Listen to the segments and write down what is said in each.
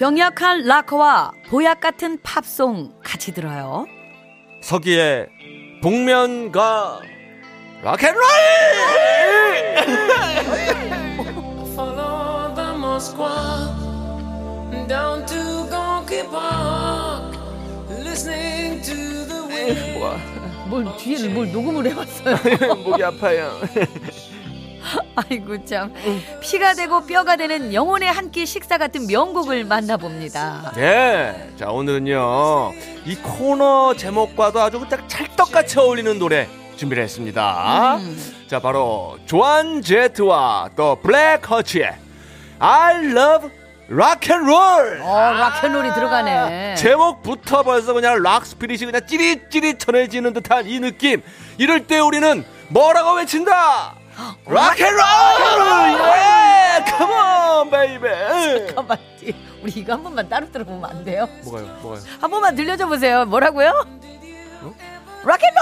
병약한 락커와 보약 같은 팝송 같이 들어요. 서기의 복면가 락앤롤 Follow the Moskwa down to Gonky Park, listening to the wind. 뭐야 뭘 뒤에를 뭘 녹음을 해왔어요. 목이 아파요 아이고 참 피가 되고 뼈가 되는 영혼의 한 끼 식사 같은 명곡을 만나봅니다. 네, 자 오늘은요 이 코너 제목과도 아주 딱 찰떡같이 어울리는 노래 준비를 했습니다. 자 바로 조안 제트와 더 블랙 하츠의 I Love Rock and Roll. 어 rock and roll이 들어가네. 제목부터 벌써 그냥 rock spirit이 그냥 찌릿찌릿 전해지는 듯한 이 느낌. 이럴 때 우리는 뭐라고 외친다. rock and roll! 예! come on baby. 잠깐만 우리 이거 한 번만 따로 들어보면 안 돼요? 뭐가요? 뭐가요? 한 번만 들려줘 보세요. 뭐라고요? rock and roll!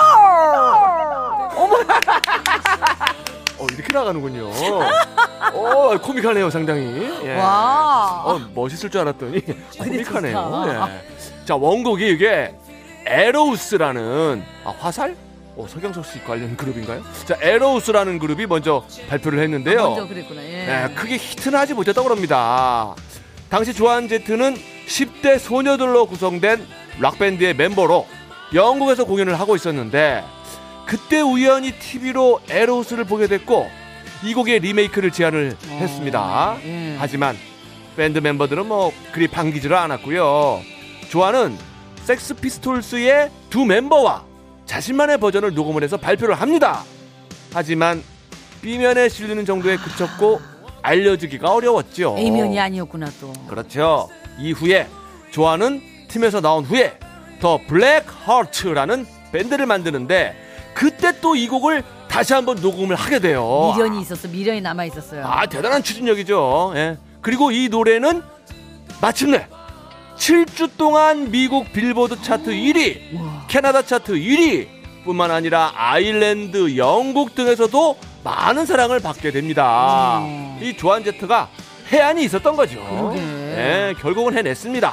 어 이렇게 나가는군요. 어 코믹하네요 상당히. 예. 와. 어 멋있을 줄 알았더니 코믹하네요. 좋다. 예. 자 원곡이 이게 에로우스라는 아 화살? 어 서경석 씨 관련 그룹인가요? 자 에로우스라는 그룹이 먼저 발표를 했는데요. 아, 먼저 그랬구나. 예. 네, 크게 히트는 하지 못했다고 합니다. 당시 조안 제트는 10대 소녀들로 구성된 락밴드의 멤버로 영국에서 공연을 하고 있었는데 그때 우연히 TV로 에로우스를 보게 됐고 이 곡의 리메이크를 제안을 했습니다. 예. 하지만 밴드 멤버들은 뭐 그리 반기지를 않았고요. 조안은 섹스 피스톨스의 두 멤버와 자신만의 버전을 녹음을 해서 발표를 합니다. 하지만 B면에 실리는 정도에 그쳤고 알려주기가 어려웠죠. A면이 아니었구나 또. 그렇죠. 이후에 조안은 팀에서 나온 후에 더 블랙 하츠라는 밴드를 만드는데 그때 또 이 곡을 다시 한번 녹음을 하게 돼요. 미련이 있었어. 미련이 남아 있었어요. 아 대단한 추진력이죠. 예. 그리고 이 노래는 마침내 7주 동안 미국 빌보드 차트 1위, 캐나다 차트 1위 뿐만 아니라 아일랜드, 영국 등에서도 많은 사랑을 받게 됩니다. 음. 이 조안 제트가 혜안이 있었던 거죠. 그러게. 예, 결국은 해냈습니다.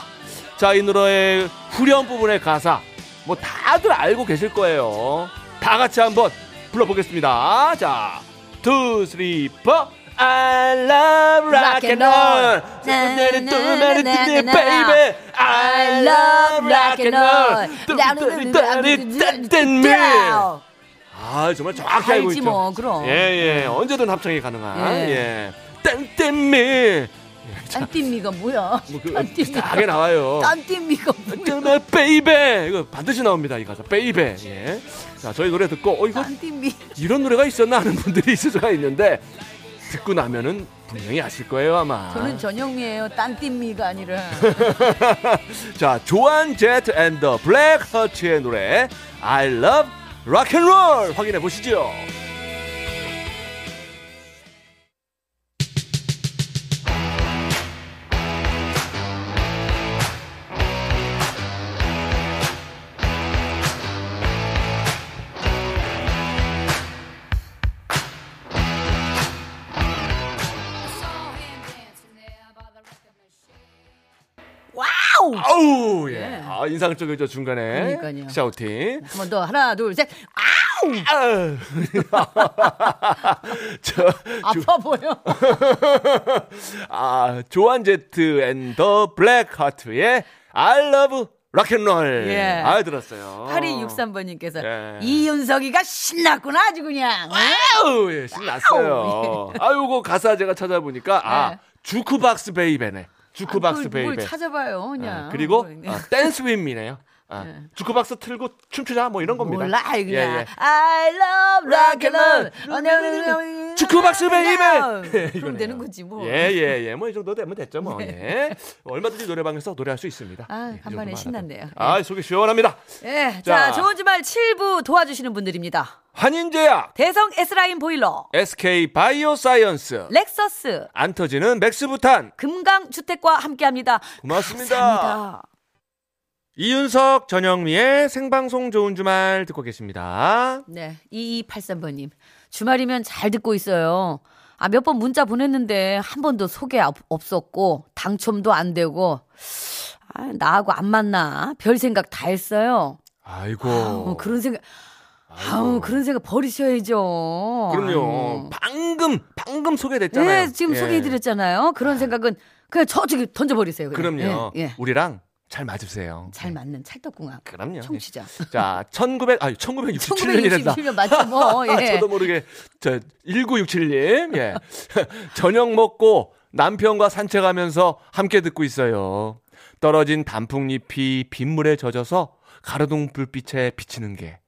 자, 이 노래의 후렴 부분의 가사 뭐 다들 알고 계실 거예요. 다 같이 한번 불러보겠습니다. 자, two, three, four. I love rock and roll. baby. I love rock and roll. 아, 정말 정확히 알고 있죠. 뭐 그럼. 예, 예. 언제든 합창이 가능한. 예. 예. 땡땡미. 딴띠미가 뭐야? 딴띠미가. 비슷하게 나와요. 딴띠미가 뭐야? baby 이거 반드시 나옵니다 이 가사 baby 예. 자 저희 노래 듣고 어 이거 딴띠미. 이런 노래가 있었나 하는 분들이 있을 수가 있는데 듣고 나면은 분명히 아실 거예요 아마 저는 전영미예요. 딴띠미가 아니라. 자 조한 제트 앤더 블랙 허츠의 노래 I love rock and roll 확인해 보시죠 와우! 아우 예. 네. 아 인상적이죠 중간에 그러니까요. shouting 한 번 더 하나 둘 셋. 아우. 저 아파 보여. 아, 조한 제트 앤 더 블랙 하트의 I love 락앤롤. 예. 아, 들었어요. 8263번님께서 예. 이윤석이가 신났구나 아주 그냥. 아우, 예, 신났어요. 아유, 그 가사 제가 찾아보니까 아, 네. jukebox baby네. jukebox 아, baby. 찾아봐요 예, 그냥. 그리고 뭐, 아, dance with me네요. 아, 네. 주크박스 틀고 춤추자 뭐 이런 겁니다. 몰라 그냥 예, 예. I love rock and roll. jukebox baby. 그럼 이거네요. 되는 거지 뭐. 예, 예, 예. 뭐이 정도 되면 됐죠, 뭐. 예. 얼마든지 노래방에서 노래할 수 있습니다. 아, 예, 이 간만에 신난대요. 하더라도. 아, 속이 시원합니다. 예, 자. 자, 좋은 주말 7부 도와주시는 분들입니다. 한인제약, 대성 S라인 보일러, SK 바이오사이언스, 렉서스, 안 터지는 맥스부탄. 금강주택과 함께합니다. 고맙습니다. 감사합니다. 이윤석, 전영미의 생방송 좋은 주말 듣고 계십니다. 네, 2283번님. 주말이면 잘 듣고 있어요. 아, 몇 번 문자 보냈는데 한 번도 소개 없- 없었고, 당첨도 안 되고, 아, 나하고 안 맞나? 별 생각 다 했어요. 아이고. 아우, 그런 생각, 아우, 그런 생각 버리셔야죠. 그럼요. 아유. 방금, 방금 소개됐잖아요. 네, 지금 예. 소개해드렸잖아요. 그런 생각은 그냥 저쪽에 던져버리세요. 그럼요. 예, 예. 우리랑 잘 맞으세요. 잘 맞는 찰떡궁합. 그럼요. 청취자. 자, 1900, 아니, 1967년이랬다. 1967년 맞죠, 뭐. 예. 저도 모르게, 저, 1967님, 예. 저녁 먹고 남편과 산책하면서 함께 듣고 있어요. 떨어진 단풍잎이 빗물에 젖어서 가로등 불빛에 비치는 게.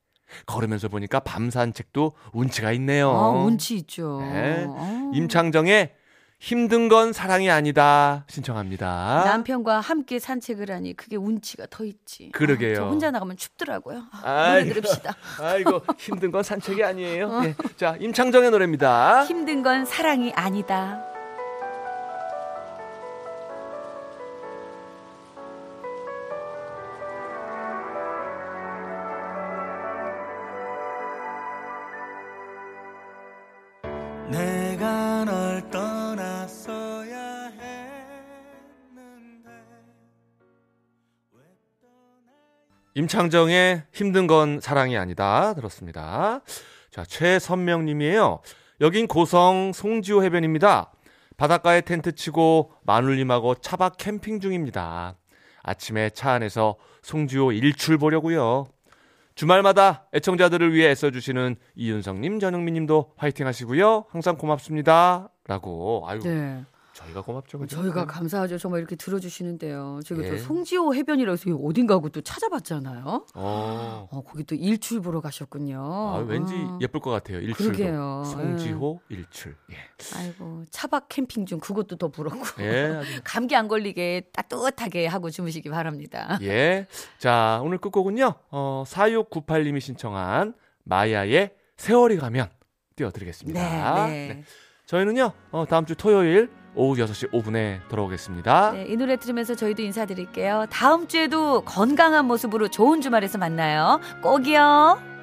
걸으면서 보니까 밤 산책도 운치가 있네요. 아, 운치 있죠. 네. 아. 임창정의 힘든 건 사랑이 아니다 신청합니다. 남편과 함께 산책을 하니 그게 운치가 더 있지. 그러게요. 아, 저 혼자 나가면 춥더라고요. 아. 노래 들읍시다. 아이고 힘든 건 산책이 아니에요. 예. 자 임창정의 노래입니다. 힘든 건 사랑이 아니다. 내가 널 떠났어야 했는데 임창정의 힘든 건 사랑이 아니다 들었습니다. 자 최선명님이에요. 여긴 고성 송지호 해변입니다. 바닷가에 텐트 치고 마눌님하고 차박 캠핑 중입니다. 아침에 차 안에서 송지호 일출 보려고요. 주말마다 애청자들을 위해 애써주시는 이윤성님, 전영민님도 화이팅 하시고요. 항상 고맙습니다. 라고. 아유, 네. 저희가 고맙죠. 그죠? 저희가 감사하죠. 정말 이렇게 들어주시는데요. 저희가 예. 또 송지호 해변이라고 해서 어딘가고 또 찾아봤잖아요. 어. 어, 거기 또 일출 보러 가셨군요. 아, 왠지 아. 예쁠 것 같아요. 일출도. 그러게요. 송지호 일출. 예. 아이고 차박 캠핑 중 그것도 더 부럽고 예. 감기 안 걸리게 따뜻하게 하고 주무시기 바랍니다. 예. 자, 오늘 끝곡은요. 어, 4698님이 신청한 마야의 세월이 가면 띄워드리겠습니다. 네, 네. 저희는요, 어, 다음 주 토요일 오후 6시 5분에 돌아오겠습니다. 네, 이 노래 들으면서 저희도 인사드릴게요. 다음 주에도 건강한 모습으로 좋은 주말에서 만나요. 꼭이요.